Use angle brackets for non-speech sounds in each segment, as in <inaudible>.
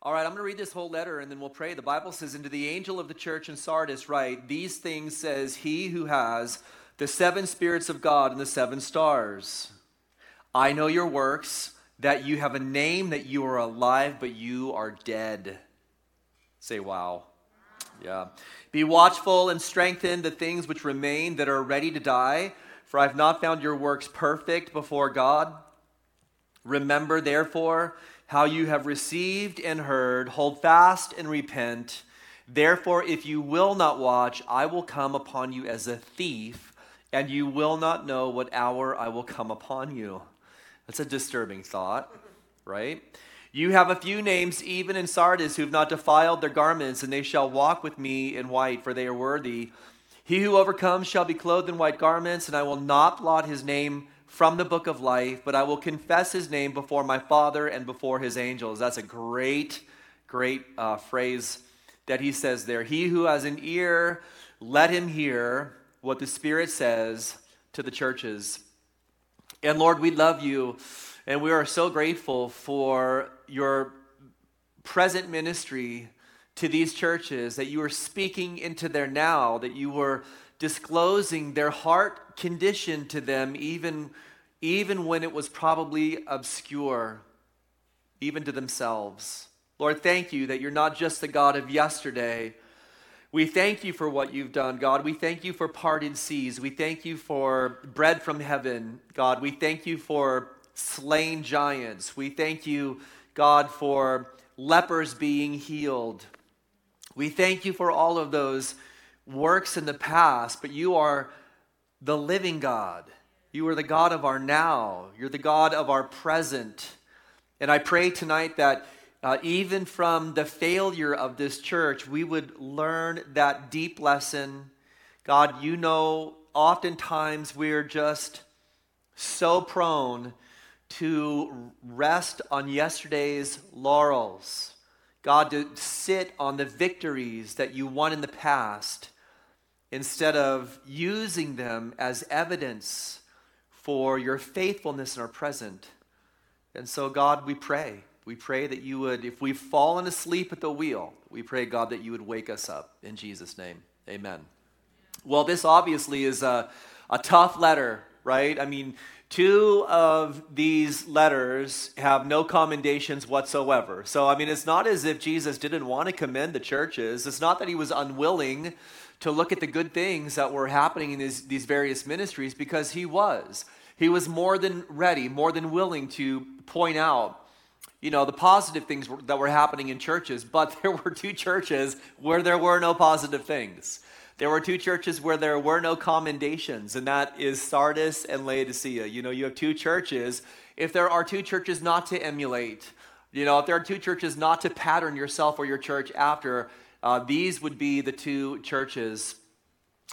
All right, I'm going to read this whole letter and then we'll pray. The Bible says, "Into the angel of the church in Sardis write, these things says he who has the seven spirits of God and the seven stars. I know your works, that you have a name, that you are alive, but you are dead." Say wow. Yeah. Be watchful and strengthen the things which remain that are ready to die, for I have not found your works perfect before God. Remember, therefore, how you have received and heard, hold fast and repent. Therefore, if you will not watch, I will come upon you as a thief, and you will not know what hour I will come upon you. That's a disturbing thought, right? You have a few names, even in Sardis, who have not defiled their garments, and they shall walk with me in white, for they are worthy. He who overcomes shall be clothed in white garments, and I will not blot his name from the book of life, but I will confess his name before my Father and before his angels. That's a great, great uh, phrase that he says there. He who has an ear, let him hear what the Spirit says to the churches. And Lord, we love you, and we are so grateful for your present ministry to these churches, that you are speaking into their now, that you were disclosing their heart condition to them, even, even when it was probably obscure, even to themselves. Lord, thank you that you're not just the God of yesterday. We thank you for what you've done, God. We thank you for parted seas. We thank you for bread from heaven, God. We thank you for slain giants. We thank you, God, for lepers being healed. We thank you for all of those works in the past, but you are the living God. You are the God of our now. You're the God of our present. And I pray tonight that uh, even from the failure of this church, we would learn that deep lesson. God, you know, oftentimes we're just so prone to rest on yesterday's laurels. God, to sit on the victories that you won in the past instead of using them as evidence for your faithfulness in our present. And so, God, we pray. We pray that you would, if we've fallen asleep at the wheel, we pray, God, that you would wake us up. In Jesus' name, amen. Well, this obviously is a, a tough letter, right? I mean, two of these letters have no commendations whatsoever. So, I mean, it's not as if Jesus didn't want to commend the churches, it's not that he was unwilling to look at the good things that were happening in these, these various ministries because he was. He was more than ready, more than willing to point out you know, the positive things that were happening in churches, but <laughs> there were two churches where there were no positive things. There were two churches where there were no commendations, and that is Sardis and Laodicea. You know, you have two churches. If there are two churches not to emulate, you know, if there are two churches not to pattern yourself or your church after, uh, these would be the two churches.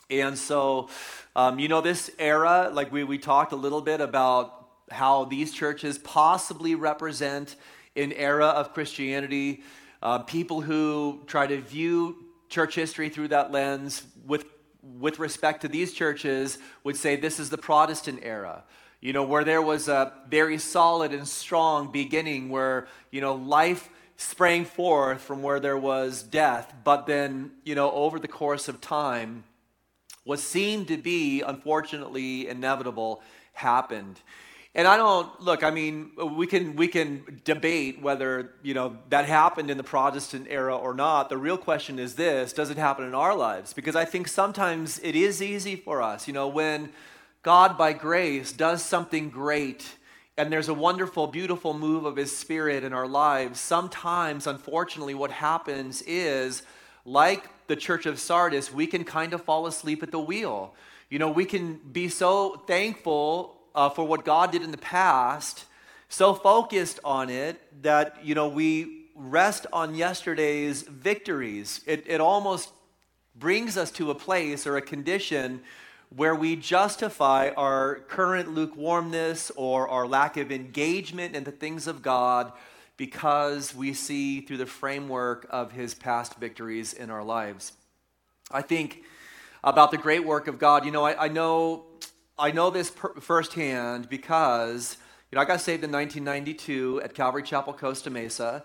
And so, um, you know, this era, like we, we talked a little bit about how these churches possibly represent an era of Christianity. Uh, people who try to view church history through that lens with, with respect to these churches would say this is the Protestant era you know, where there was a very solid and strong beginning where, you know, life sprang forth from where there was death, but then, you know, over the course of time, what seemed to be, unfortunately, inevitable happened. And I don't look. I mean, we can we can debate whether you know that happened in the Protestant era or not. The real question is this: Does it happen in our lives? Because I think sometimes it is easy for us. You know, when God, by grace, does something great and there's a wonderful, beautiful move of His Spirit in our lives, sometimes, unfortunately, what happens is, like the church of Sardis, we can kind of fall asleep at the wheel. You know, we can be so thankful uh, for what God did in the past, so focused on it that, you know, we rest on yesterday's victories. It, it almost brings us to a place or a condition where we justify our current lukewarmness or our lack of engagement in the things of God because we see through the framework of his past victories in our lives. I think about the great work of God. You know, I, I know, I know this per- firsthand because you know I got saved in 1992 at Calvary Chapel, Costa Mesa.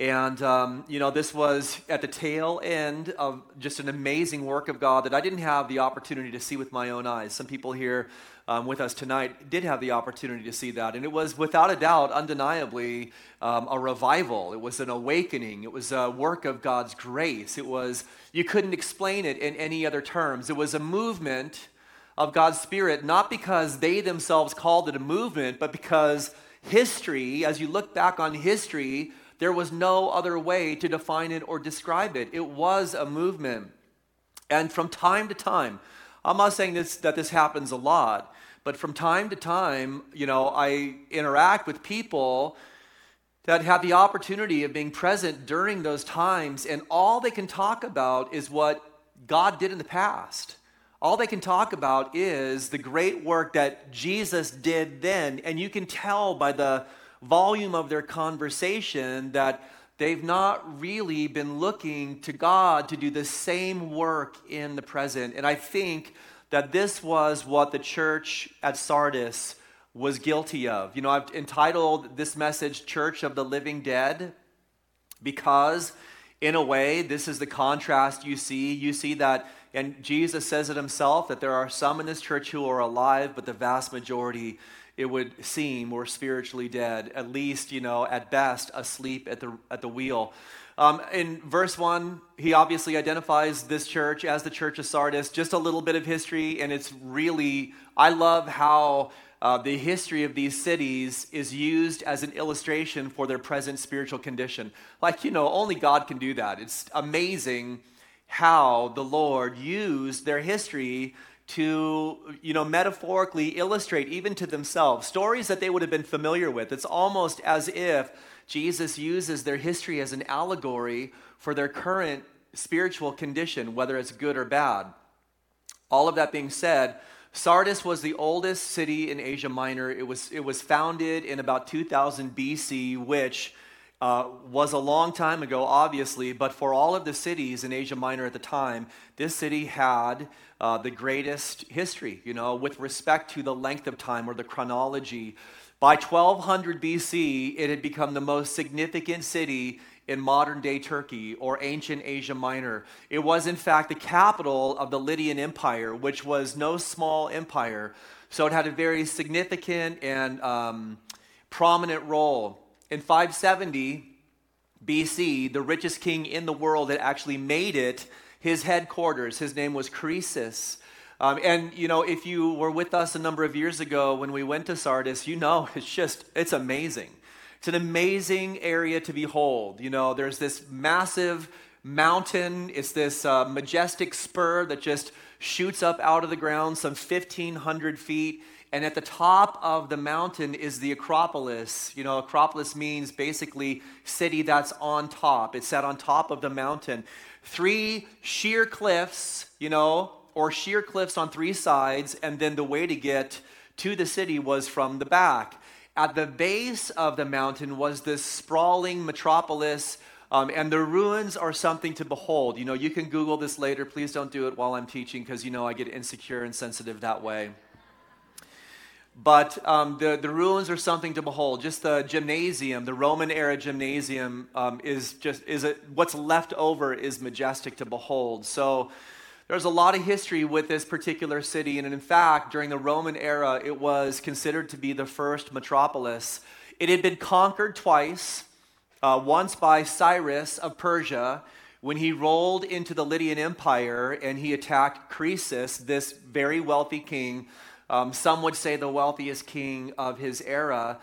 And, um, you know, this was at the tail end of just an amazing work of God that I didn't have the opportunity to see with my own eyes. Some people here um, with us tonight did have the opportunity to see that. And it was, without a doubt, undeniably um, a revival. It was an awakening. It was a work of God's grace. It was, you couldn't explain it in any other terms. It was a movement of God's Spirit, not because they themselves called it a movement, but because history, as you look back on history, there was no other way to define it or describe it. It was a movement. And from time to time, I'm not saying this, that this happens a lot, but from time to time, you know, I interact with people that have the opportunity of being present during those times, and all they can talk about is what God did in the past. All they can talk about is the great work that Jesus did then, and you can tell by the volume of their conversation that they've not really been looking to God to do the same work in the present. And I think that this was what the church at Sardis was guilty of. You know, I've entitled this message Church of the Living Dead because, in a way, this is the contrast you see. You see that, and Jesus says it himself, that there are some in this church who are alive, but the vast majority it would seem we're spiritually dead, at least, you know, at best, asleep at the, at the wheel. Um, in verse 1, he obviously identifies this church as the church of Sardis. Just a little bit of history, and it's really, I love how uh, the history of these cities is used as an illustration for their present spiritual condition. Like, you know, only God can do that. It's amazing how the Lord used their history to, you know, metaphorically illustrate even to themselves stories that they would have been familiar with. It's almost as if Jesus uses their history as an allegory for their current spiritual condition, whether it's good or bad. All of that being said, Sardis was the oldest city in Asia Minor. It was, it was founded in about 2000 BC, which uh, was a long time ago, obviously, but for all of the cities in Asia Minor at the time, this city had uh, the greatest history, you know, with respect to the length of time or the chronology. By 1200 BC, it had become the most significant city in modern day Turkey or ancient Asia Minor. It was, in fact, the capital of the Lydian Empire, which was no small empire. So it had a very significant and um, prominent role. In 570 BC, the richest king in the world had actually made it his headquarters. His name was Croesus. Um, and you know, if you were with us a number of years ago when we went to Sardis, you know <laughs> it's just it's amazing. It's an amazing area to behold. You know, there's this massive mountain. It's this uh, majestic spur that just shoots up out of the ground some 1,500 feet. And at the top of the mountain is the Acropolis. You know, Acropolis means basically city that's on top. It's set on top of the mountain three sheer cliffs, you know, or sheer cliffs on three sides, and then the way to get to the city was from the back. At the base of the mountain was this sprawling metropolis, um, and the ruins are something to behold. You know, you can Google this later. Please don't do it while I'm teaching because you know I get insecure and sensitive that way. But um, the, the ruins are something to behold. Just the gymnasium, the Roman era gymnasium, um, is just is a, what's left over is majestic to behold. So there's a lot of history with this particular city, and in fact, during the Roman era, it was considered to be the first metropolis. It had been conquered twice. Uh, once by Cyrus of Persia when he rolled into the Lydian Empire and he attacked Croesus, this very wealthy king um, some would say the wealthiest king of his era.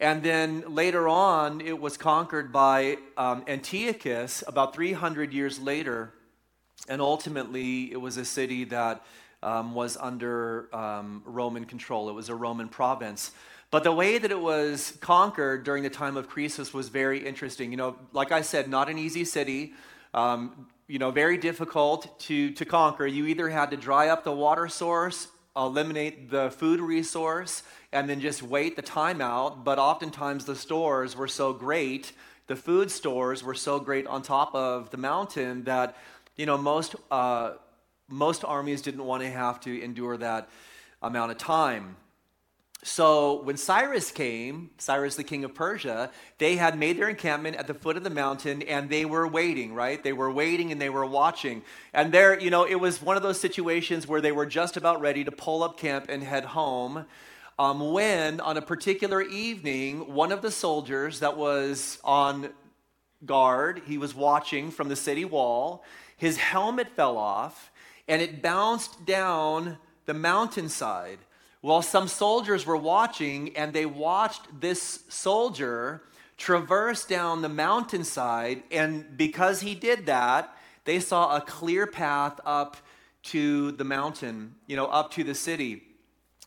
And then later on, it was conquered by um, Antiochus about 300 years later. And ultimately, it was a city that um, was under um, Roman control. It was a Roman province. But the way that it was conquered during the time of Croesus was very interesting. You know, like I said, not an easy city. Um, you know, very difficult to, to conquer. You either had to dry up the water source eliminate the food resource and then just wait the time out. But oftentimes the stores were so great, the food stores were so great on top of the mountain that you know most uh, most armies didn't want to have to endure that amount of time. So when Cyrus came, Cyrus the king of Persia, they had made their encampment at the foot of the mountain and they were waiting, right? They were waiting and they were watching. And there, you know, it was one of those situations where they were just about ready to pull up camp and head home. Um, when on a particular evening, one of the soldiers that was on guard, he was watching from the city wall, his helmet fell off and it bounced down the mountainside. Well, some soldiers were watching, and they watched this soldier traverse down the mountainside. And because he did that, they saw a clear path up to the mountain, you know, up to the city.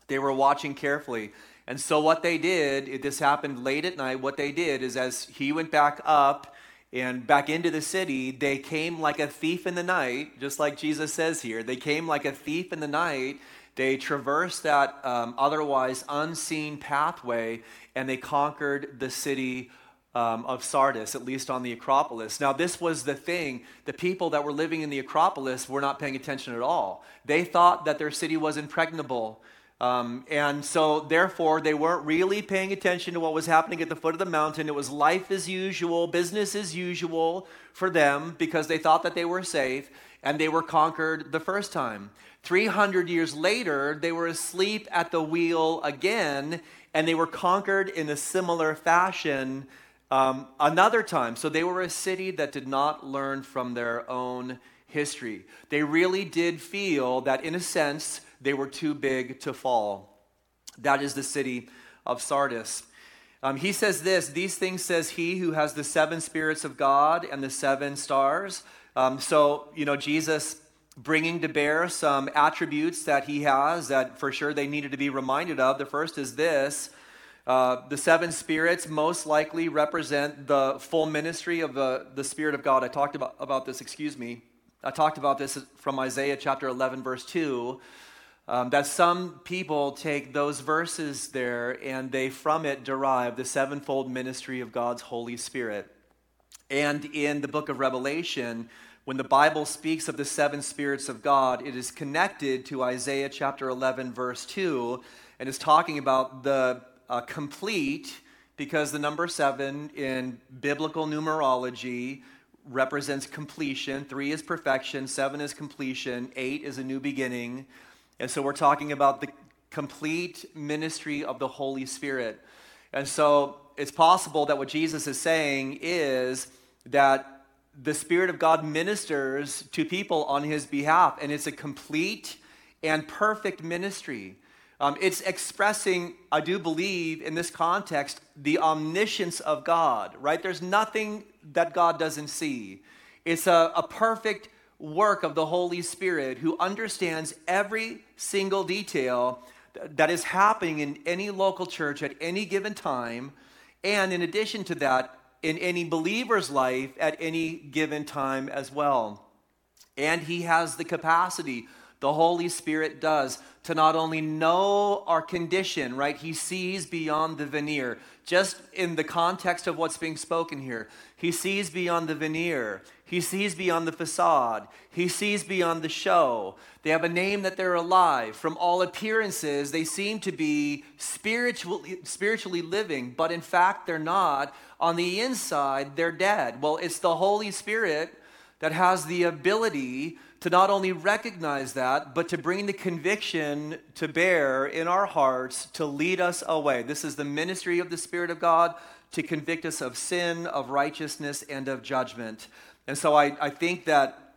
They were watching carefully. And so, what they did, this happened late at night, what they did is as he went back up and back into the city, they came like a thief in the night, just like Jesus says here. They came like a thief in the night they traversed that um, otherwise unseen pathway and they conquered the city um, of Sardis, at least on the Acropolis. Now, this was the thing. The people that were living in the Acropolis were not paying attention at all. They thought that their city was impregnable. Um, and so, therefore, they weren't really paying attention to what was happening at the foot of the mountain. It was life as usual, business as usual for them because they thought that they were safe and they were conquered the first time. 300 years later, they were asleep at the wheel again, and they were conquered in a similar fashion um, another time. So they were a city that did not learn from their own history. They really did feel that, in a sense, they were too big to fall. That is the city of Sardis. Um, he says this These things says he who has the seven spirits of God and the seven stars. Um, so, you know, Jesus bringing to bear some attributes that he has that for sure they needed to be reminded of. The first is this uh, the seven spirits most likely represent the full ministry of the, the Spirit of God. I talked about, about this, excuse me. I talked about this from Isaiah chapter 11, verse 2. Um, that some people take those verses there and they from it derive the sevenfold ministry of God's Holy Spirit. And in the book of Revelation, when the Bible speaks of the seven spirits of God, it is connected to Isaiah chapter 11, verse 2, and is talking about the uh, complete, because the number seven in biblical numerology represents completion. Three is perfection, seven is completion, eight is a new beginning. And so we're talking about the complete ministry of the Holy Spirit. And so it's possible that what Jesus is saying is that the Spirit of God ministers to people on his behalf, and it's a complete and perfect ministry. Um, it's expressing, I do believe, in this context, the omniscience of God, right? There's nothing that God doesn't see. It's a, a perfect work of the Holy Spirit who understands every single detail that is happening in any local church at any given time. And in addition to that, in any believer's life at any given time as well. And he has the capacity, the Holy Spirit does, to not only know our condition, right? He sees beyond the veneer. Just in the context of what's being spoken here, he sees beyond the veneer. He sees beyond the facade. He sees beyond the show. They have a name that they're alive. From all appearances, they seem to be spiritually, spiritually living, but in fact, they're not. On the inside, they're dead. Well, it's the Holy Spirit that has the ability to not only recognize that, but to bring the conviction to bear in our hearts to lead us away. This is the ministry of the Spirit of God to convict us of sin, of righteousness, and of judgment. And so I, I think that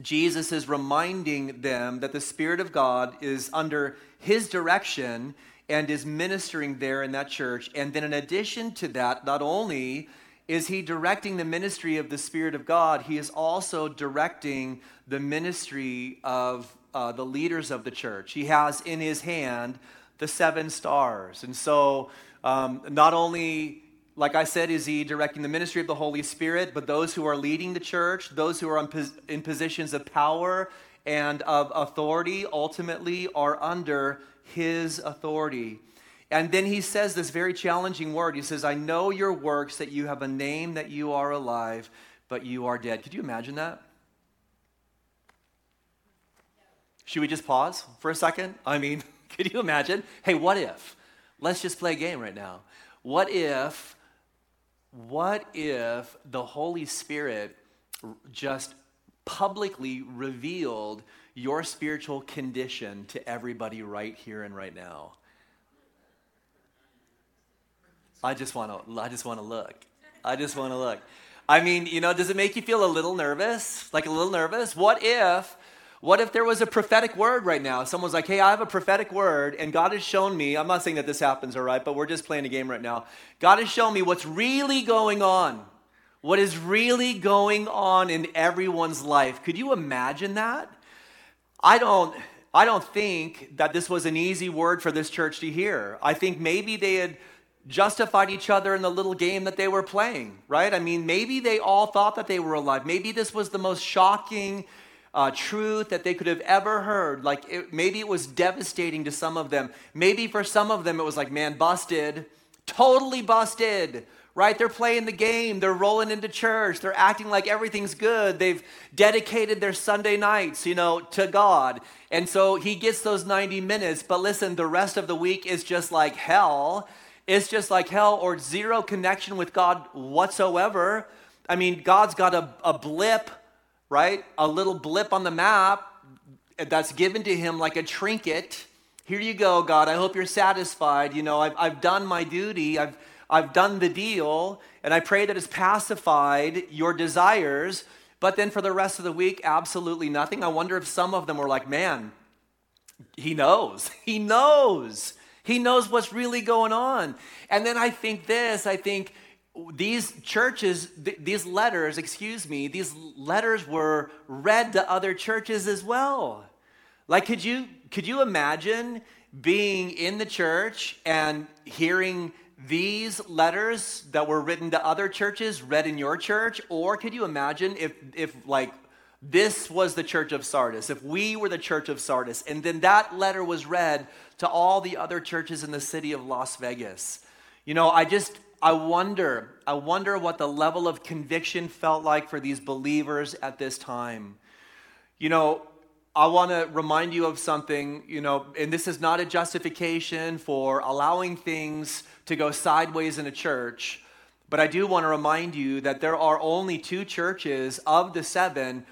Jesus is reminding them that the Spirit of God is under his direction and is ministering there in that church. And then, in addition to that, not only is he directing the ministry of the Spirit of God, he is also directing the ministry of uh, the leaders of the church. He has in his hand the seven stars. And so, um, not only like I said, is he directing the ministry of the Holy Spirit, but those who are leading the church, those who are in positions of power and of authority, ultimately are under his authority. And then he says this very challenging word. He says, I know your works, that you have a name, that you are alive, but you are dead. Could you imagine that? Should we just pause for a second? I mean, <laughs> could you imagine? Hey, what if? Let's just play a game right now. What if, what if the Holy Spirit just publicly revealed your spiritual condition to everybody right here and right now? I just want to I just want to look. I just want to look. I mean, you know, does it make you feel a little nervous? Like a little nervous? What if what if there was a prophetic word right now? Someone's like, hey, I have a prophetic word, and God has shown me, I'm not saying that this happens, all right, but we're just playing a game right now. God has shown me what's really going on. What is really going on in everyone's life. Could you imagine that? I don't. I don't think that this was an easy word for this church to hear. I think maybe they had justified each other in the little game that they were playing, right? I mean, maybe they all thought that they were alive. Maybe this was the most shocking uh, truth that they could have ever heard. Like it, maybe it was devastating to some of them. Maybe for some of them it was like, man, busted, totally busted. Right? They're playing the game. They're rolling into church. They're acting like everything's good. They've dedicated their Sunday nights, you know, to God. And so he gets those 90 minutes. But listen, the rest of the week is just like hell. It's just like hell or zero connection with God whatsoever. I mean, God's got a, a blip right? A little blip on the map that's given to him like a trinket. Here you go, God. I hope you're satisfied. You know, I've, I've done my duty. I've, I've done the deal. And I pray that it's pacified your desires. But then for the rest of the week, absolutely nothing. I wonder if some of them were like, man, he knows. <laughs> He knows. He knows what's really going on. And then I think this I think, these churches, th- these letters, excuse me, these letters were read to other churches as well. Like, could you, could you imagine being in the church and hearing these letters that were written to other churches read in your church? Or could you imagine if, if like, this was the church of Sardis, if we were the church of Sardis, and then that letter was read to all the other churches in the city of Las Vegas? You know, I just, I wonder, I wonder what the level of conviction felt like for these believers at this time. You know, I want to remind you of something, you know, and this is not a justification for allowing things to go sideways in a church, but I do want to remind you that there are only two churches of the seven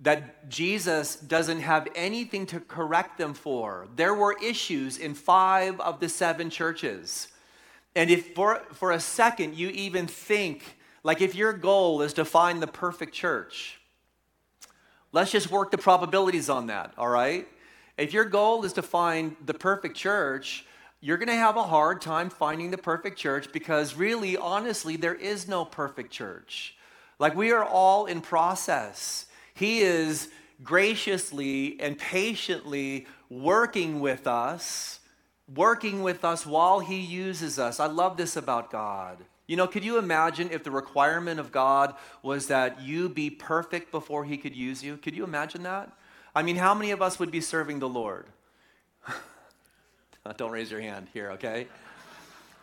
that Jesus doesn't have anything to correct them for. There were issues in five of the seven churches. And if for, for a second you even think, like if your goal is to find the perfect church, let's just work the probabilities on that, all right? If your goal is to find the perfect church, you're going to have a hard time finding the perfect church because really, honestly, there is no perfect church. Like we are all in process. He is graciously and patiently working with us working with us while He uses us. I love this about God. You know, could you imagine if the requirement of God was that you be perfect before He could use you? Could you imagine that? I mean, how many of us would be serving the Lord? <laughs> <laughs> Don't raise your hand here, okay?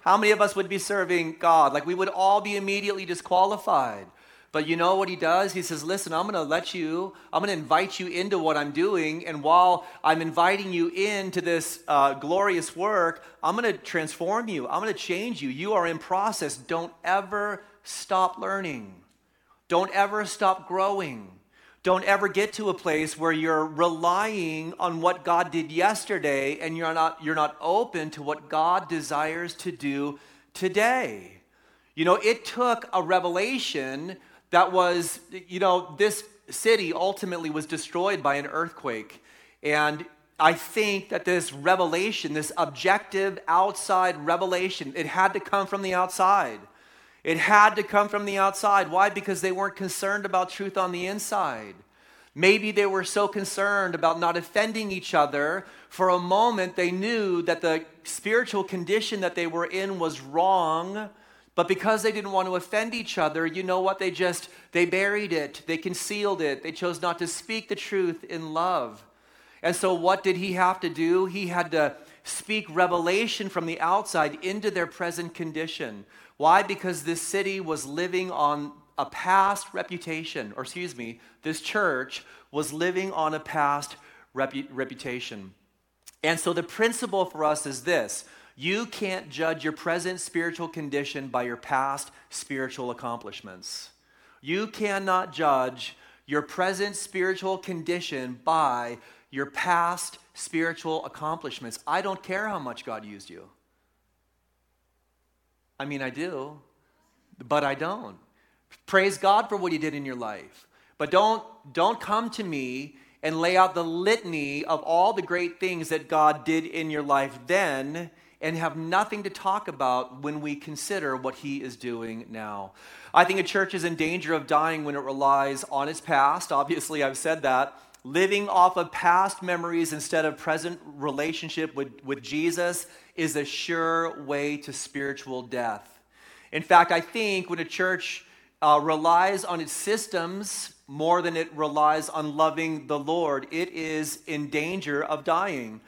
How many of us would be serving God? Like we would all be immediately disqualified. But you know what he does? He says, Listen, I'm going to let you, I'm going to invite you into what I'm doing. And while I'm inviting you into this uh, glorious work, I'm going to transform you. I'm going to change you. You are in process. Don't ever stop learning. Don't ever stop growing. Don't ever get to a place where you're relying on what God did yesterday and you're not, you're not open to what God desires to do today. You know, it took a revelation that was, you know, this city ultimately was destroyed by an earthquake. And I think that this revelation, this objective outside revelation, it had to come from the outside. It had to come from the outside. Why? Because they weren't concerned about truth on the inside. Maybe they were so concerned about not offending each other. For a moment, they knew that the spiritual condition that they were in was wrong but because they didn't want to offend each other, you know what? They just, they buried it. They concealed it. They chose not to speak the truth in love. And so what did he have to do? He had to speak revelation from the outside into their present condition. Why? Because this city was living on a past reputation, or excuse me, this church was living on a past repu- reputation. And so the principle for us is this You can't judge your present spiritual condition by your past spiritual accomplishments. You cannot judge your present spiritual condition by your past spiritual accomplishments. I don't care how much God used you. I mean, I do, but I don't. Praise God for what He did in your life. But don't, don't come to me and lay out the litany of all the great things that God did in your life then and have nothing to talk about when we consider what he is doing now. I think a church is in danger of dying when it relies on its past. Obviously, I've said that. Living off of past memories instead of present relationship with, with Jesus is a sure way to spiritual death. In fact, I think when a church uh, relies on its systems more than it relies on loving the Lord, it is in danger of dying.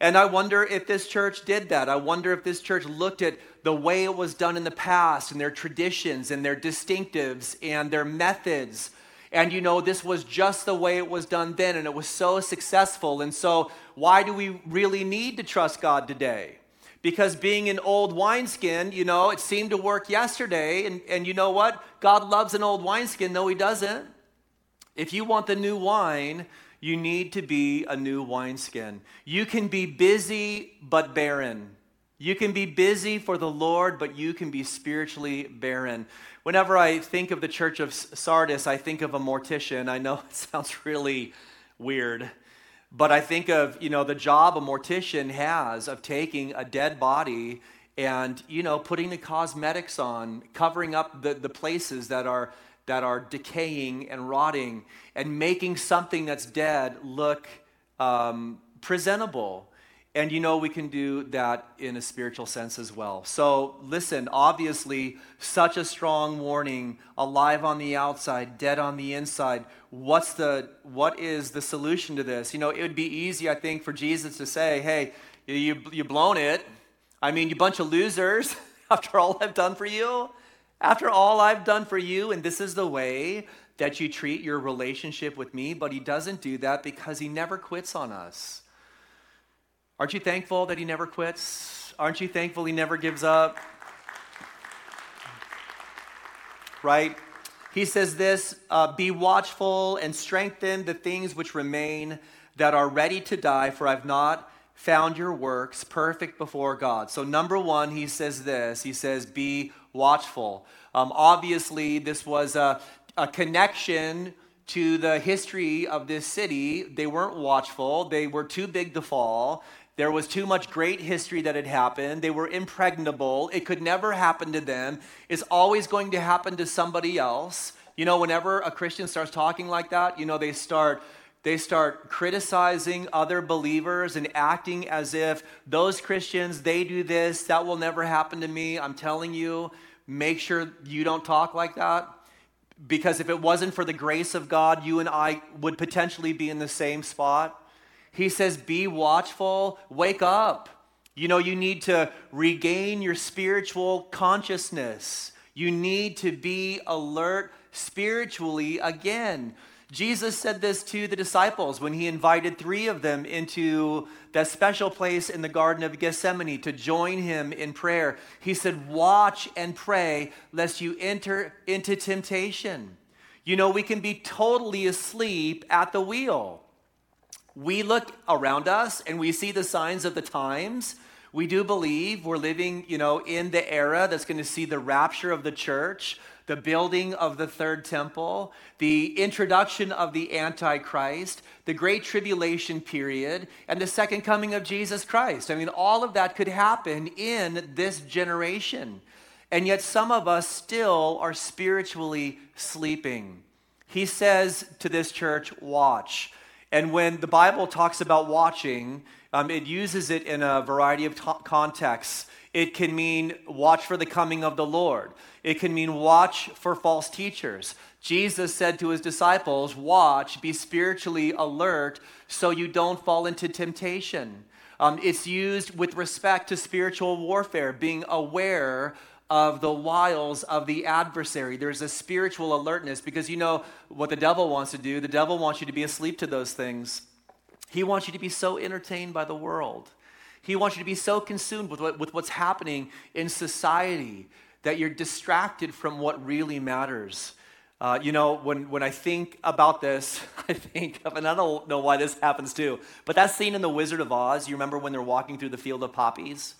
And I wonder if this church did that. I wonder if this church looked at the way it was done in the past and their traditions and their distinctives and their methods. And you know, this was just the way it was done then, and it was so successful. And so, why do we really need to trust God today? Because being an old wineskin, you know, it seemed to work yesterday. And, and you know what? God loves an old wineskin. No, He doesn't. If you want the new wine, you need to be a new wineskin. You can be busy but barren. You can be busy for the Lord, but you can be spiritually barren. Whenever I think of the church of Sardis, I think of a mortician. I know <laughs> it sounds really weird, but I think of, you know, the job a mortician has of taking a dead body and, you know, putting the cosmetics on, covering up the, the places that are that are decaying and rotting and making something that's dead look um, presentable. And you know, we can do that in a spiritual sense as well. So, listen, obviously, such a strong warning alive on the outside, dead on the inside. What's the, what is the solution to this? You know, it would be easy, I think, for Jesus to say, hey, you, you've blown it. I mean, you bunch of losers <laughs> after all I've done for you. After all I've done for you, and this is the way that you treat your relationship with me, but he doesn't do that because he never quits on us. Aren't you thankful that he never quits? Aren't you thankful he never gives up? Right? He says this uh, Be watchful and strengthen the things which remain that are ready to die, for I've not found your works perfect before God. So, number one, he says this He says, Be watchful. Um, obviously, this was a, a connection to the history of this city. They weren't watchful, they were too big to fall. There was too much great history that had happened. They were impregnable. It could never happen to them. It's always going to happen to somebody else. You know, whenever a Christian starts talking like that, you know, they start they start criticizing other believers and acting as if those Christians, they do this, that will never happen to me. I'm telling you, make sure you don't talk like that. Because if it wasn't for the grace of God, you and I would potentially be in the same spot. He says, Be watchful, wake up. You know, you need to regain your spiritual consciousness. You need to be alert spiritually again. Jesus said this to the disciples when he invited three of them into that special place in the Garden of Gethsemane to join him in prayer. He said, Watch and pray lest you enter into temptation. You know, we can be totally asleep at the wheel. We look around us and we see the signs of the times. We do believe we're living, you know, in the era that's going to see the rapture of the church the building of the third temple, the introduction of the Antichrist, the Great Tribulation period, and the second coming of Jesus Christ. I mean, all of that could happen in this generation. And yet, some of us still are spiritually sleeping. He says to this church, Watch. And when the Bible talks about watching, um, it uses it in a variety of t- contexts. It can mean watch for the coming of the Lord. It can mean watch for false teachers. Jesus said to his disciples, Watch, be spiritually alert so you don't fall into temptation. Um, it's used with respect to spiritual warfare, being aware of the wiles of the adversary. There's a spiritual alertness because you know what the devil wants to do. The devil wants you to be asleep to those things. He wants you to be so entertained by the world He wants you to be so consumed with, what, with what's happening in society that you're distracted from what really matters. Uh, you know, when, when I think about this, <laughs> I think of, and I don't know why this happens too, but that scene in The Wizard of Oz, you remember when they're walking through the field of poppies?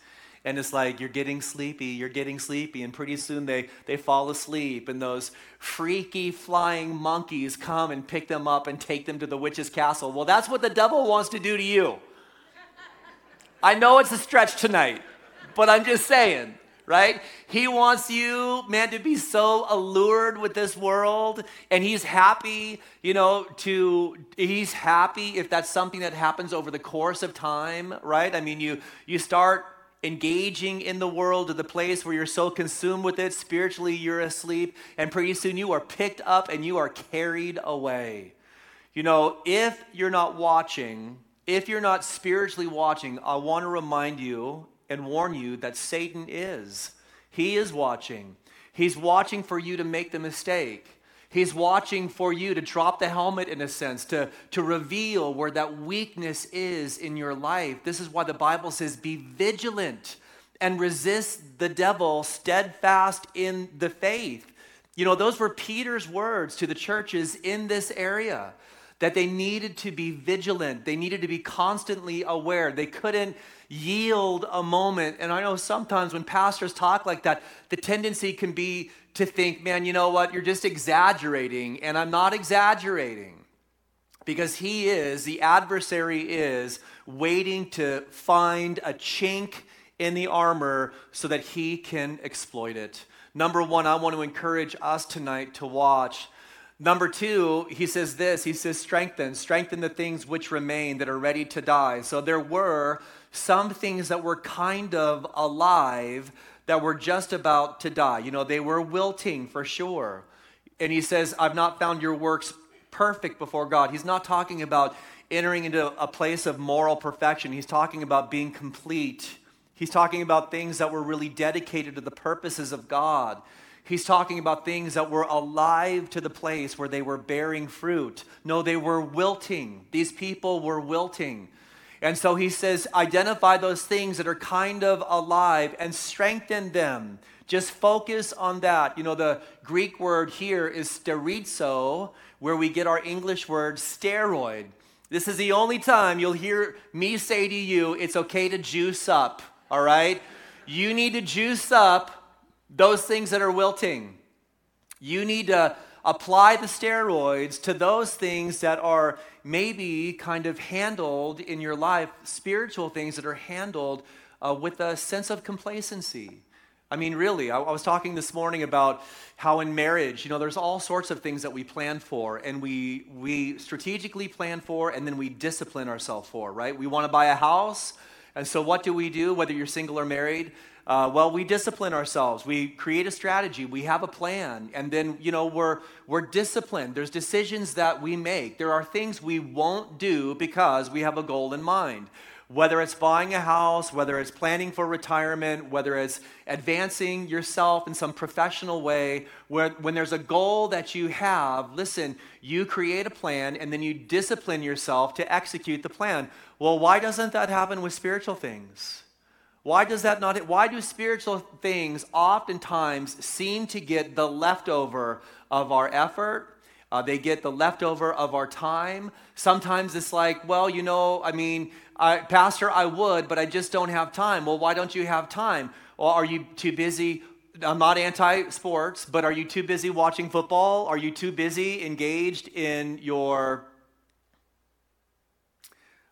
And it's like, you're getting sleepy, you're getting sleepy, and pretty soon they, they fall asleep, and those freaky flying monkeys come and pick them up and take them to the witch's castle. Well, that's what the devil wants to do to you. I know it's a stretch tonight, but I'm just saying right? He wants you, man, to be so allured with this world. And he's happy, you know, to, he's happy if that's something that happens over the course of time, right? I mean, you, you start engaging in the world to the place where you're so consumed with it, spiritually you're asleep, and pretty soon you are picked up and you are carried away. You know, if you're not watching, if you're not spiritually watching, I want to remind you and warn you that Satan is. He is watching. He's watching for you to make the mistake. He's watching for you to drop the helmet in a sense, to, to reveal where that weakness is in your life. This is why the Bible says, be vigilant and resist the devil steadfast in the faith. You know, those were Peter's words to the churches in this area that they needed to be vigilant. They needed to be constantly aware. They couldn't yield a moment. And I know sometimes when pastors talk like that, the tendency can be to think, man, you know what, you're just exaggerating. And I'm not exaggerating because he is, the adversary is, waiting to find a chink in the armor so that he can exploit it. Number one, I want to encourage us tonight to watch. Number two, he says this he says, strengthen, strengthen the things which remain that are ready to die. So there were some things that were kind of alive that were just about to die. You know, they were wilting for sure. And he says, I've not found your works perfect before God. He's not talking about entering into a place of moral perfection, he's talking about being complete. He's talking about things that were really dedicated to the purposes of God. He's talking about things that were alive to the place where they were bearing fruit. No, they were wilting. These people were wilting. And so he says, identify those things that are kind of alive and strengthen them. Just focus on that. You know, the Greek word here is sterizo, where we get our English word steroid. This is the only time you'll hear me say to you, it's okay to juice up, all right? You need to juice up those things that are wilting. You need to apply the steroids to those things that are maybe kind of handled in your life, spiritual things that are handled uh, with a sense of complacency. I mean, really, I, I, was talking this morning about how in marriage, you know, there's all sorts of things that we plan for and we, we strategically plan for and then we discipline ourselves for, right? We want to buy a house. And so, what do we do, whether you're single or married? Uh, well, we discipline ourselves. We create a strategy. We have a plan. And then, you know, we're, we're disciplined. There's decisions that we make. There are things we won't do because we have a goal in mind. Whether it's buying a house, whether it's planning for retirement, whether it's advancing yourself in some professional way, where, when there's a goal that you have, listen, you create a plan and then you discipline yourself to execute the plan. Well, why doesn't that happen with spiritual things? Why does that not? Why do spiritual things oftentimes seem to get the leftover of our effort? Uh, they get the leftover of our time. Sometimes it's like, well, you know, I mean, I, Pastor, I would, but I just don't have time. Well, why don't you have time? Or are you too busy? I'm not anti sports, but are you too busy watching football? Are you too busy engaged in your.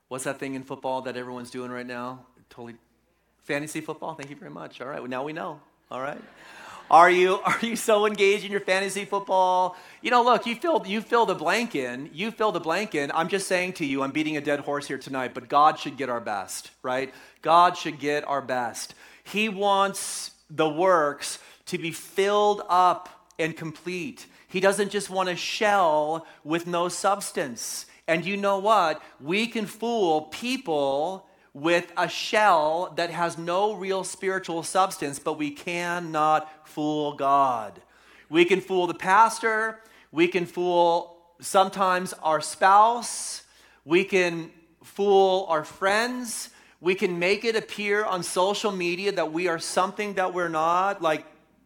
What's that thing in football that everyone's doing right now? Totally Fantasy football? Thank you very much. All right, well, now we know. All right. Are you <laughs> are you so engaged in your fantasy football? You know, look, you fill you fill the blank in. You fill the blank in. I'm just saying to you, I'm beating a dead horse here tonight, but God should get our best, right? God should get our best. He wants the works to be filled up and complete. He doesn't just want a shell with no substance. And you know what? We can fool people with a shell that has no real spiritual substance, but we cannot fool God. We can fool the pastor, we can fool sometimes our spouse, we can fool our friends, We can make it appear on social media that we are something that we're not. Like,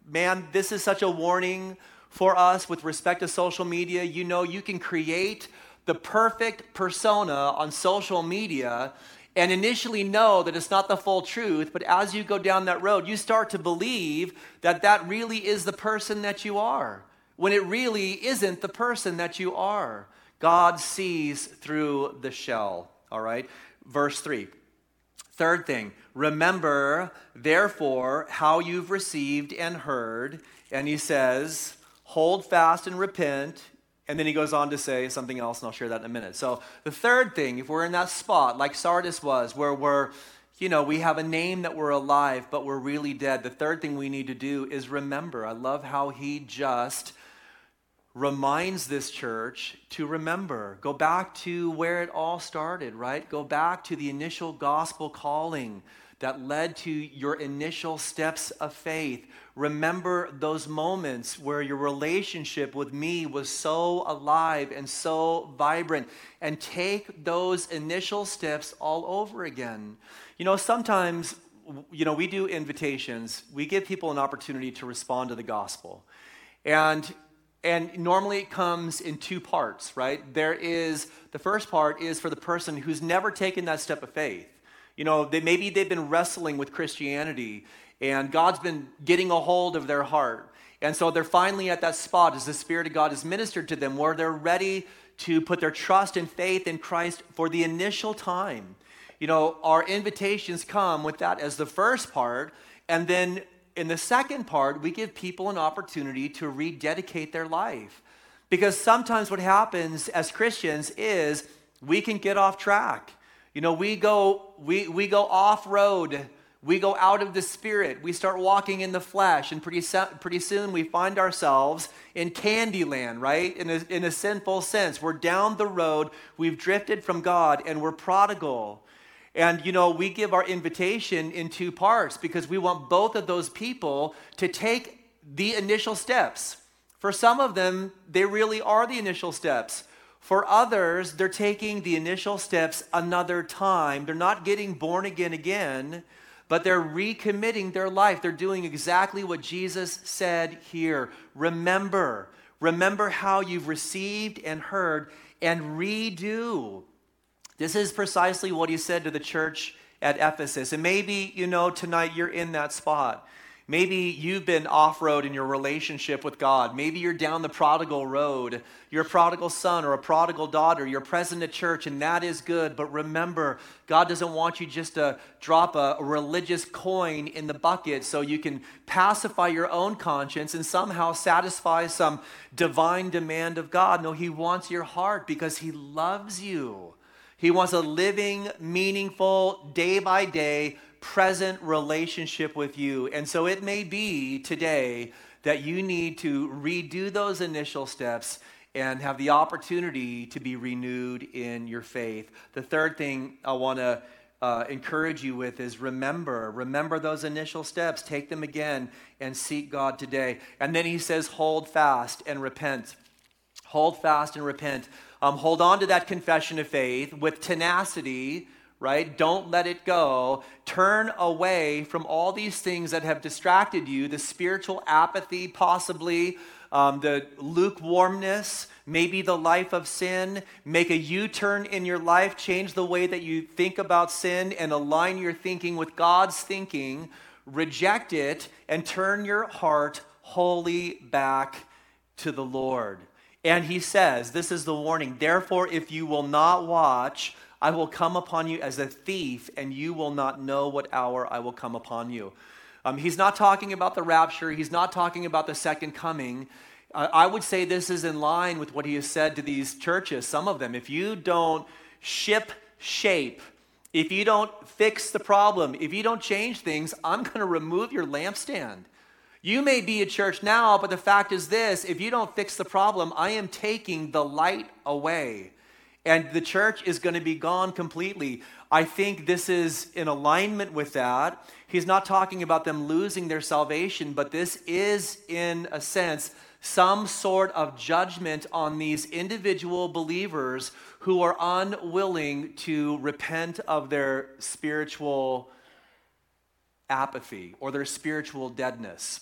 man, this is such a warning for us with respect to social media. You know, you can create the perfect persona on social media and initially know that it's not the full truth, but as you go down that road, you start to believe that that really is the person that you are, when it really isn't the person that you are. God sees through the shell, all right? Verse 3. Third thing, remember, therefore, how you've received and heard. And he says, hold fast and repent. And then he goes on to say something else, and I'll share that in a minute. So, the third thing, if we're in that spot, like Sardis was, where we're, you know, we have a name that we're alive, but we're really dead, the third thing we need to do is remember. I love how he just reminds this church to remember. Go back to where it all started, right? Go back to the initial gospel calling that led to your initial steps of faith. Remember those moments where your relationship with me was so alive and so vibrant, and take those initial steps all over again. You know, sometimes, you know, we do invitations, we give people an opportunity to respond to the gospel. And and normally it comes in two parts, right? There is the first part is for the person who's never taken that step of faith. You know, they, maybe they've been wrestling with Christianity and God's been getting a hold of their heart. And so they're finally at that spot as the Spirit of God has ministered to them where they're ready to put their trust and faith in Christ for the initial time. You know, our invitations come with that as the first part. And then in the second part, we give people an opportunity to rededicate their life. Because sometimes what happens as Christians is we can get off track. You know, we go, we, we go off road. We go out of the spirit. We start walking in the flesh. And pretty, pretty soon we find ourselves in Candyland, right? In a, in a sinful sense. We're down the road. We've drifted from God and we're prodigal. And, you know, we give our invitation in two parts because we want both of those people to take the initial steps. For some of them, they really are the initial steps. For others, they're taking the initial steps another time. They're not getting born again again, but they're recommitting their life. They're doing exactly what Jesus said here. Remember, remember how you've received and heard, and redo. This is precisely what he said to the church at Ephesus. And maybe, you know, tonight you're in that spot. Maybe you've been off road in your relationship with God. Maybe you're down the prodigal road. You're a prodigal son or a prodigal daughter. You're present at church, and that is good. But remember, God doesn't want you just to drop a, religious coin in the bucket so you can pacify your own conscience and somehow satisfy some divine demand of God. No, He wants your heart because He loves you. He wants a living, meaningful, day by day, present relationship with you. And so it may be today that you need to redo those initial steps and have the opportunity to be renewed in your faith. The third thing I want to uh, encourage you with is remember, remember those initial steps, take them again, and seek God today. And then he says, hold fast and repent. Hold fast and repent. Um, hold on to that confession of faith with tenacity right? Don't let it go. Turn away from all these things that have distracted you the spiritual apathy, possibly, um, the lukewarmness, maybe the life of sin. Make a U turn in your life, change the way that you think about sin, and align your thinking with God's thinking. Reject it and turn your heart wholly back to the Lord. And he says, This is the warning. Therefore, if you will not watch, I will come upon you as a thief, and you will not know what hour I will come upon you. Um, he's not talking about the rapture, he's not talking about the second coming. Uh, I would say this is in line with what he has said to these churches, some of them. If you don't ship shape, if you don't fix the problem, if you don't change things, I'm going to remove your lampstand. You may be a church now, but the fact is this if you don't fix the problem, I am taking the light away and the church is going to be gone completely. I think this is in alignment with that. He's not talking about them losing their salvation, but this is, in a sense, some sort of judgment on these individual believers who are unwilling to repent of their spiritual apathy or their spiritual deadness.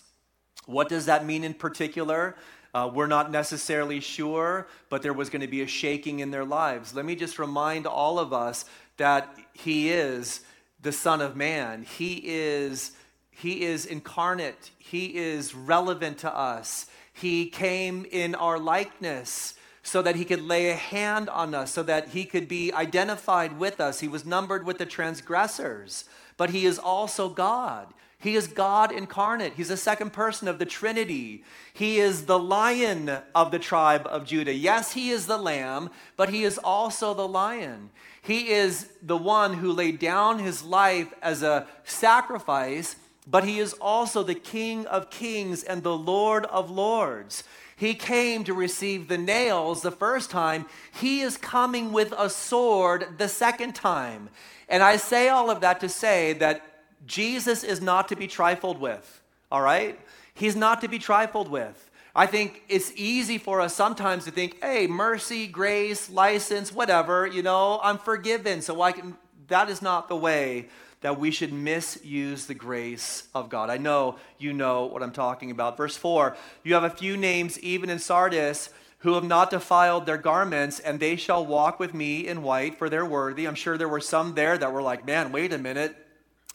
What does that mean in particular? Uh, we're not necessarily sure, but there was going to be a shaking in their lives. Let me just remind all of us that He is the Son of Man. He is, he is incarnate. He is relevant to us. He came in our likeness so that he could lay a hand on us, so that he could be identified with us. He was numbered with the transgressors, but he is also God. He is God incarnate. He's the second person of the Trinity. He is the lion of the tribe of Judah. Yes, he is the lamb, but he is also the lion. He is the one who laid down his life as a sacrifice, but he is also the King of kings and the Lord of lords. He came to receive the nails the first time. He is coming with a sword the second time. And I say all of that to say that Jesus is not to be trifled with, all right? He's not to be trifled with. I think it's easy for us sometimes to think, hey, mercy, grace, license, whatever, you know, I'm forgiven. So I can, that is not the way that we should misuse the grace of God. I know you know what I'm talking about. Verse 4 You have a few names, even in Sardis, who have not defiled their garments, and they shall walk with me in white, for they're worthy. I'm sure there were some there that were like, man, wait a minute.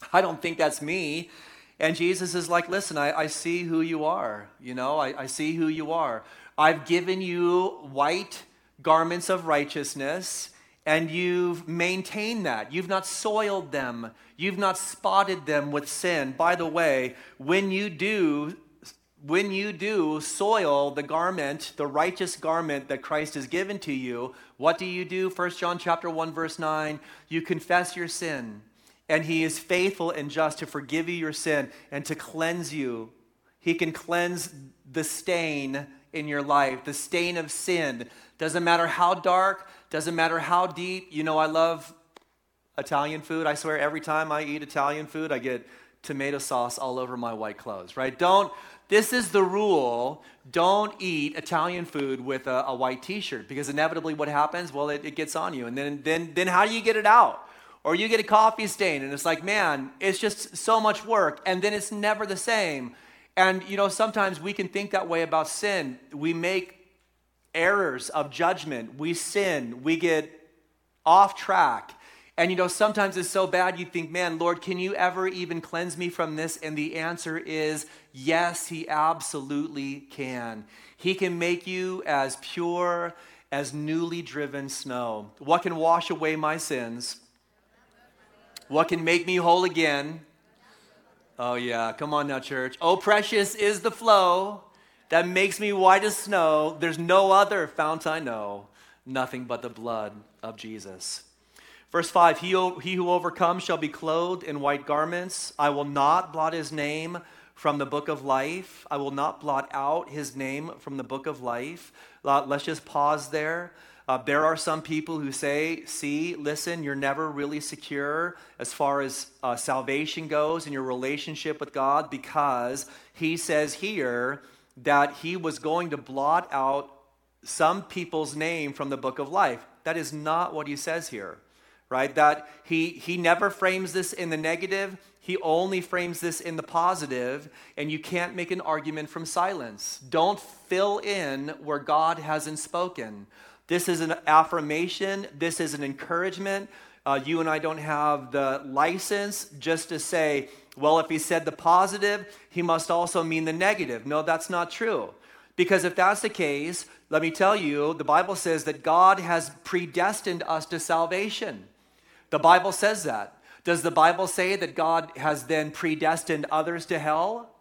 <laughs> I don't think that's me. And Jesus is like, listen, I, I see who you are. You know, I, I see who you are. I've given you white garments of righteousness, and you've maintained that. You've not soiled them, you've not spotted them with sin. By the way, when you do, when you do soil the garment, the righteous garment that Christ has given to you, what do you do? 1 John chapter 1 verse 9, you confess your sin and he is faithful and just to forgive you your sin and to cleanse you. He can cleanse the stain in your life, the stain of sin. Doesn't matter how dark, doesn't matter how deep. You know, I love Italian food. I swear every time I eat Italian food, I get tomato sauce all over my white clothes, right? Don't, this is the rule. Don't eat Italian food with a, a white t shirt because inevitably what happens? Well, it, it gets on you. And then, then, then how do you get it out? Or you get a coffee stain and it's like, man, it's just so much work. And then it's never the same. And, you know, sometimes we can think that way about sin. We make errors of judgment. We sin. We get off track. And, you know, sometimes it's so bad you think, man, Lord, can you ever even cleanse me from this? And the answer is yes, He absolutely can. He can make you as pure as newly driven snow. What can wash away my sins? What can make me whole again? Oh, yeah. Come on now, church. Oh, precious is the flow that makes me white as snow. There's no other fount I know, nothing but the blood of Jesus. Verse 5 he, he who overcomes shall be clothed in white garments. I will not blot his name from the book of life. I will not blot out his name from the book of life. Let's just pause there. Uh, there are some people who say, see, listen, you're never really secure as far as uh, salvation goes in your relationship with God because he says here that he was going to blot out some people's name from the book of life. That is not what he says here, right? That he, he never frames this in the negative, he only frames this in the positive, and you can't make an argument from silence. Don't fill in where God hasn't spoken. This is an affirmation, this is an encouragement. Uh, you and I don't have the license just to say, well, if he said the positive, he must also mean the negative. No, that's not true. Because if that's the case, let me tell you, the Bible says that God has predestined us to salvation. The Bible says that. Does the Bible say that God has then predestined others to hell?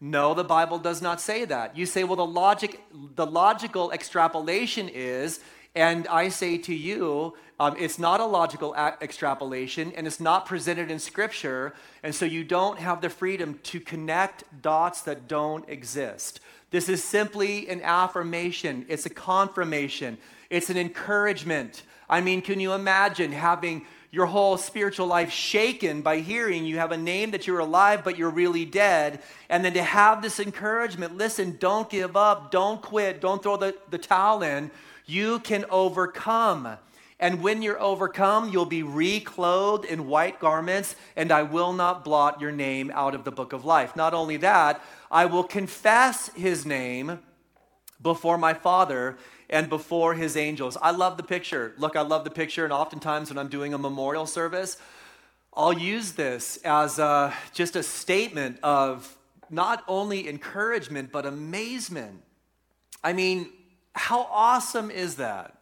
No, the Bible does not say that. You say, well, the logic, the logical extrapolation is, and I say to you, um, it's not a logical a- extrapolation, and it's not presented in Scripture, and so you don't have the freedom to connect dots that don't exist. This is simply an affirmation, it's a confirmation, it's an encouragement. I mean, can you imagine having your whole spiritual life shaken by hearing you have a name that you're alive, but you're really dead? And then to have this encouragement listen, don't give up, don't quit, don't throw the, the towel in. You can overcome. And when you're overcome, you'll be reclothed in white garments, and I will not blot your name out of the book of life. Not only that, I will confess his name before my Father and before his angels. I love the picture. Look, I love the picture, and oftentimes when I'm doing a memorial service, I'll use this as a, just a statement of not only encouragement, but amazement. I mean, how awesome is that?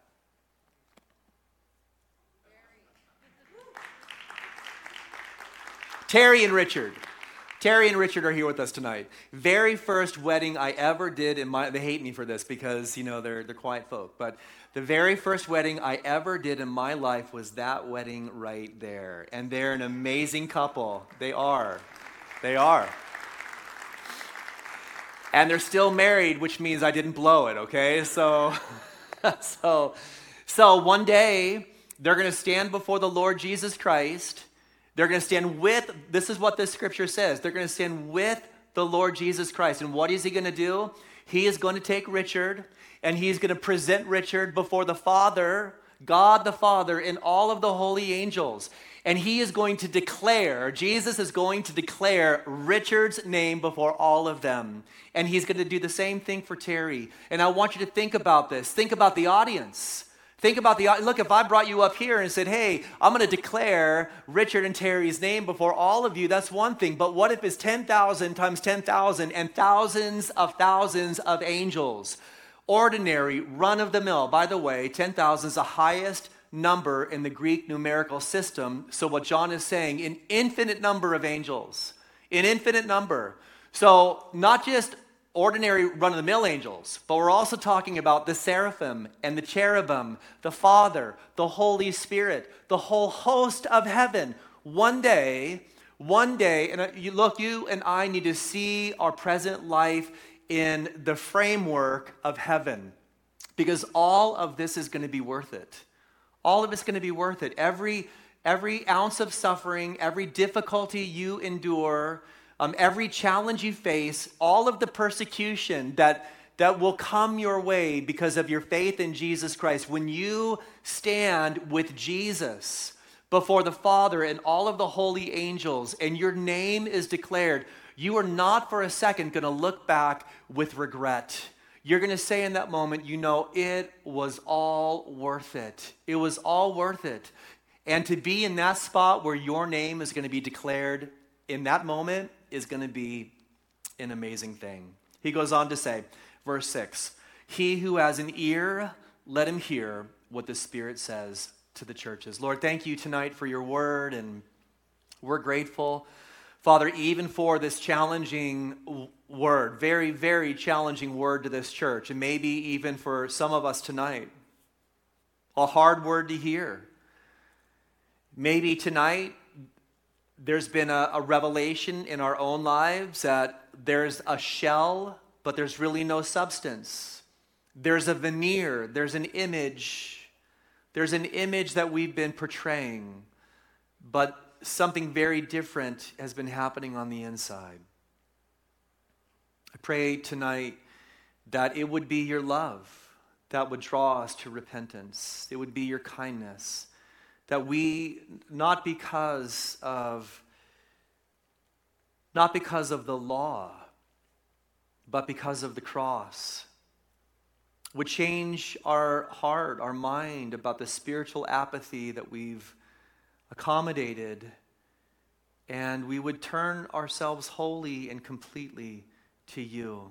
Terry and Richard. Terry and Richard are here with us tonight. Very first wedding I ever did in my they hate me for this because you know they're they're quiet folk, but the very first wedding I ever did in my life was that wedding right there. And they're an amazing couple. They are. They are. And they're still married, which means I didn't blow it, okay? So <laughs> so so one day they're going to stand before the Lord Jesus Christ they're going to stand with, this is what this scripture says. They're going to stand with the Lord Jesus Christ. And what is he going to do? He is going to take Richard and he's going to present Richard before the Father, God the Father, and all of the holy angels. And he is going to declare, Jesus is going to declare Richard's name before all of them. And he's going to do the same thing for Terry. And I want you to think about this. Think about the audience. Think about the look, if I brought you up here and said, hey, I'm going to declare Richard and Terry's name before all of you, that's one thing. But what if it's 10,000 times 10,000 and thousands of thousands of angels? Ordinary, run of the mill. By the way, 10,000 is the highest number in the Greek numerical system. So, what John is saying, an infinite number of angels, an infinite number. So, not just ordinary run of the mill angels, but we're also talking about the seraphim and the cherubim, the Father, the Holy Spirit, the whole host of heaven. One day, one day, and uh, you look, you and I need to see our present life in the framework of heaven because all of this is going to be worth it. All of it's going to be worth it. Every every ounce of suffering, every difficulty you endure, um, every challenge you face, all of the persecution that, that will come your way because of your faith in Jesus Christ, when you stand with Jesus before the Father and all of the holy angels, and your name is declared, you are not for a second going to look back with regret. You're going to say in that moment, you know, it was all worth it. It was all worth it. And to be in that spot where your name is going to be declared in that moment is going to be an amazing thing. He goes on to say, verse 6 He who has an ear, let him hear what the Spirit says to the churches. Lord, thank you tonight for your word, and we're grateful. Father, even for this challenging word, very, very challenging word to this church, and maybe even for some of us tonight, a hard word to hear. Maybe tonight there's been a, a, revelation in our own lives that there's a shell, but there's really no substance. There's a veneer, there's an image, there's an image that we've been portraying, but something very different has been happening on the inside. I pray tonight that it would be your love that would draw us to repentance, it would be your kindness that we, not because of, not because of the law, but because of the cross, would change our heart, our mind about the spiritual apathy that we've accommodated, and we would turn ourselves wholly and completely to you.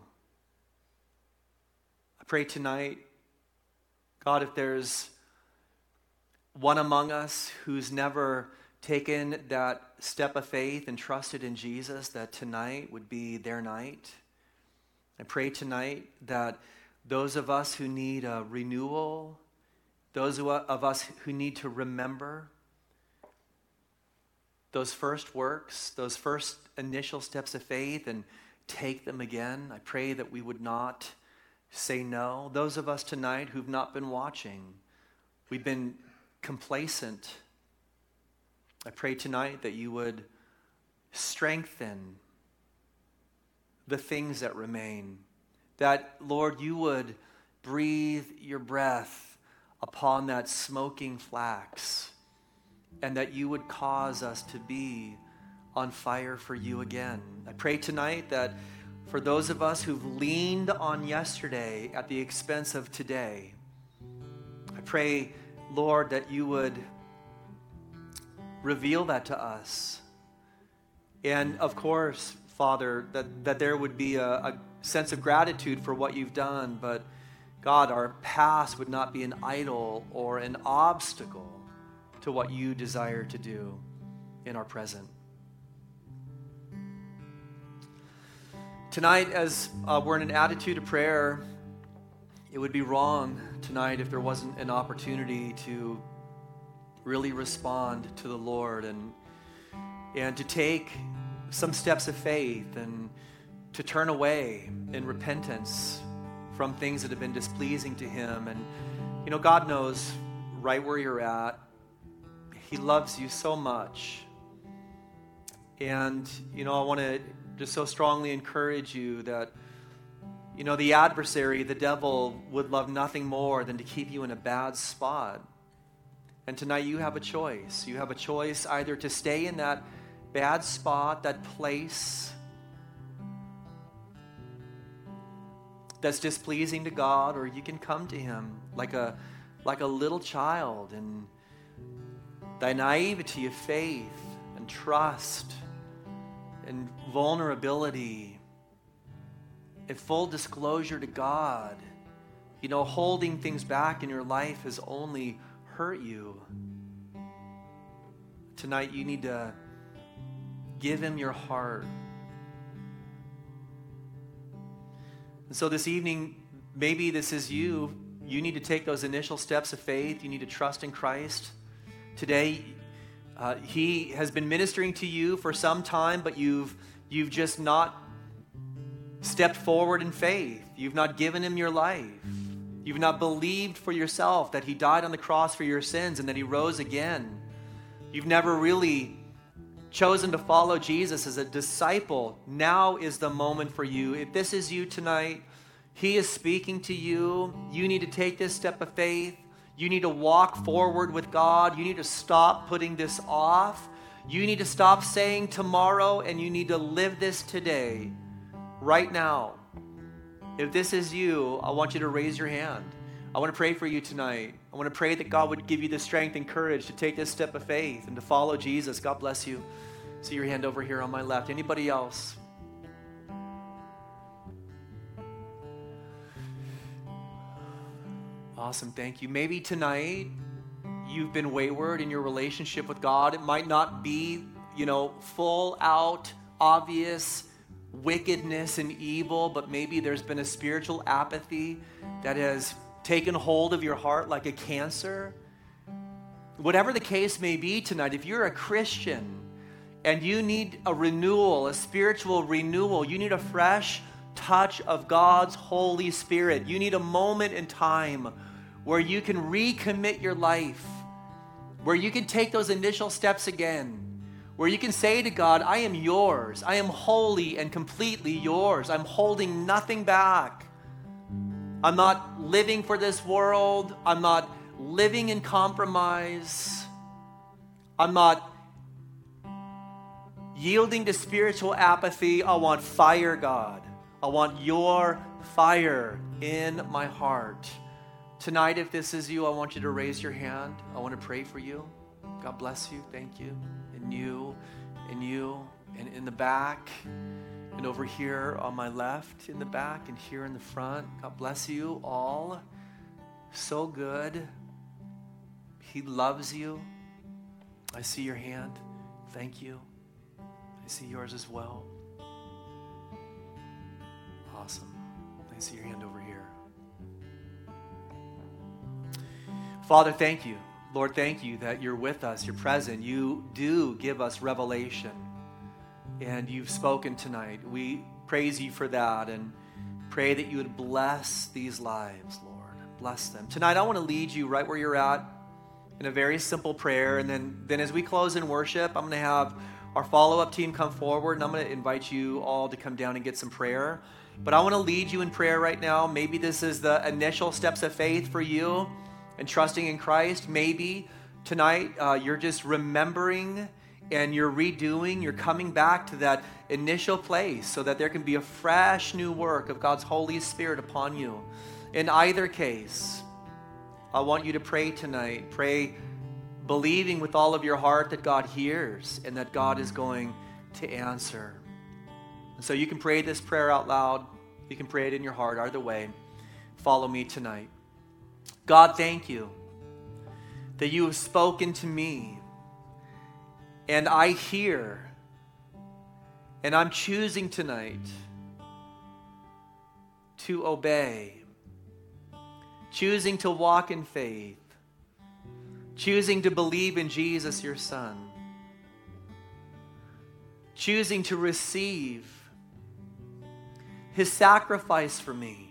I pray tonight, God, if there's one among us who's never taken that step of faith and trusted in Jesus, that tonight would be their night. I pray tonight that those of us who need a renewal, those of us who need to remember those first works, those first initial steps of faith, and take them again. I pray that we would not say no. Those of us tonight who've not been watching, we've been complacent. I pray tonight that you would strengthen the things that remain. That, Lord, you would breathe your breath upon that smoking flax, and that you would cause us to be on fire for you again. I pray tonight that for those of us who've leaned on yesterday at the expense of today, I pray, Lord, that you would reveal that to us. And of course, Father, that, that there would be a, a sense of gratitude for what you've done, but God, our past would not be an idol or an obstacle to what you desire to do in our present. Tonight, as uh, we're in an attitude of prayer, it would be wrong tonight if there wasn't an opportunity to really respond to the Lord and, and to take some steps of faith and to turn away in repentance from things that have been displeasing to Him. And, you know, God knows right where you're at. He loves you so much. And, you know, I want to just so strongly encourage you that, you know, the adversary, the devil, would love nothing more than to keep you in a bad spot. And tonight you have a choice. You have a choice either to stay in that bad spot, that place that's displeasing to God, or you can come to Him like a, like a little child and thy naivety of faith and trust and vulnerability and full disclosure to God. You know, holding things back in your life has only hurt you. Tonight, you need to give Him your heart. And so, this evening, maybe this is you. You need to take those initial steps of faith. You need to trust in Christ. Today, uh, he has been ministering to you for some time, but you've, you've just not stepped forward in faith. You've not given him your life. You've not believed for yourself that he died on the cross for your sins and that he rose again. You've never really chosen to follow Jesus as a disciple. Now is the moment for you. If this is you tonight, he is speaking to you. You need to take this step of faith. You need to walk forward with God. You need to stop putting this off. You need to stop saying tomorrow, and you need to live this today, right now. If this is you, I want you to raise your hand. I want to pray for you tonight. I want to pray that God would give you the strength and courage to take this step of faith and to follow Jesus. God bless you. See your hand over here on my left. Anybody else? Awesome. Thank you. Maybe tonight you've been wayward in your relationship with God. It might not be, you know, full out, obvious wickedness and evil, but maybe there's been a spiritual apathy that has taken hold of your heart like a cancer. Whatever the case may be tonight, if you're a Christian and you need a renewal, a spiritual renewal, you need a fresh touch of God's Holy Spirit. You need a moment in time where you can recommit your life, where you can take those initial steps again, where you can say to God, I am yours. I am wholly and completely yours. I'm holding nothing back. I'm not living for this world. I'm not living in compromise. I'm not yielding to spiritual apathy. I want fire, God. I want your fire in my heart. Tonight, if this is you, I want you to raise your hand. I want to pray for you. God bless you. Thank you. You, and you, and in the back, and over here on my left in the back, and here in the front. God bless you all. So good. He loves you. I see your hand. Thank you. I see yours as well. Awesome. I see your hand over here. Father, thank you. Lord, thank you that you're with us, you're present. You do give us revelation, and you've spoken tonight. We praise you for that and pray that you would bless these lives, Lord. Bless them. Tonight, I want to lead you right where you're at in a very simple prayer. And then, then as we close in worship, I'm going to have our follow up team come forward and I'm going to invite you all to come down and get some prayer. But I want to lead you in prayer right now. Maybe this is the initial steps of faith for you and trusting in Christ. Maybe tonight uh, you're just remembering and you're redoing, you're coming back to that initial place so that there can be a fresh new work of God's Holy Spirit upon you. In either case, I want you to pray tonight. Pray believing with all of your heart that God hears and that God is going to answer. And so you can pray this prayer out loud. You can pray it in your heart, either way. Follow me tonight. God, thank you that you have spoken to me. And I hear and I'm choosing tonight to obey, choosing to walk in faith, choosing to believe in Jesus, your Son, choosing to receive his sacrifice for me,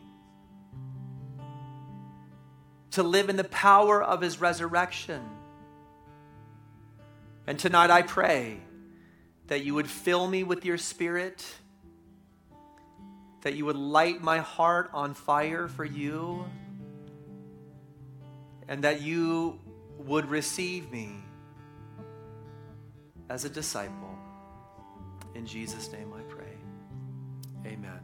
to live in the power of his resurrection. And tonight I pray that you would fill me with your spirit, that you would light my heart on fire for you, and that you would receive me as a disciple. In Jesus' name I pray. Amen.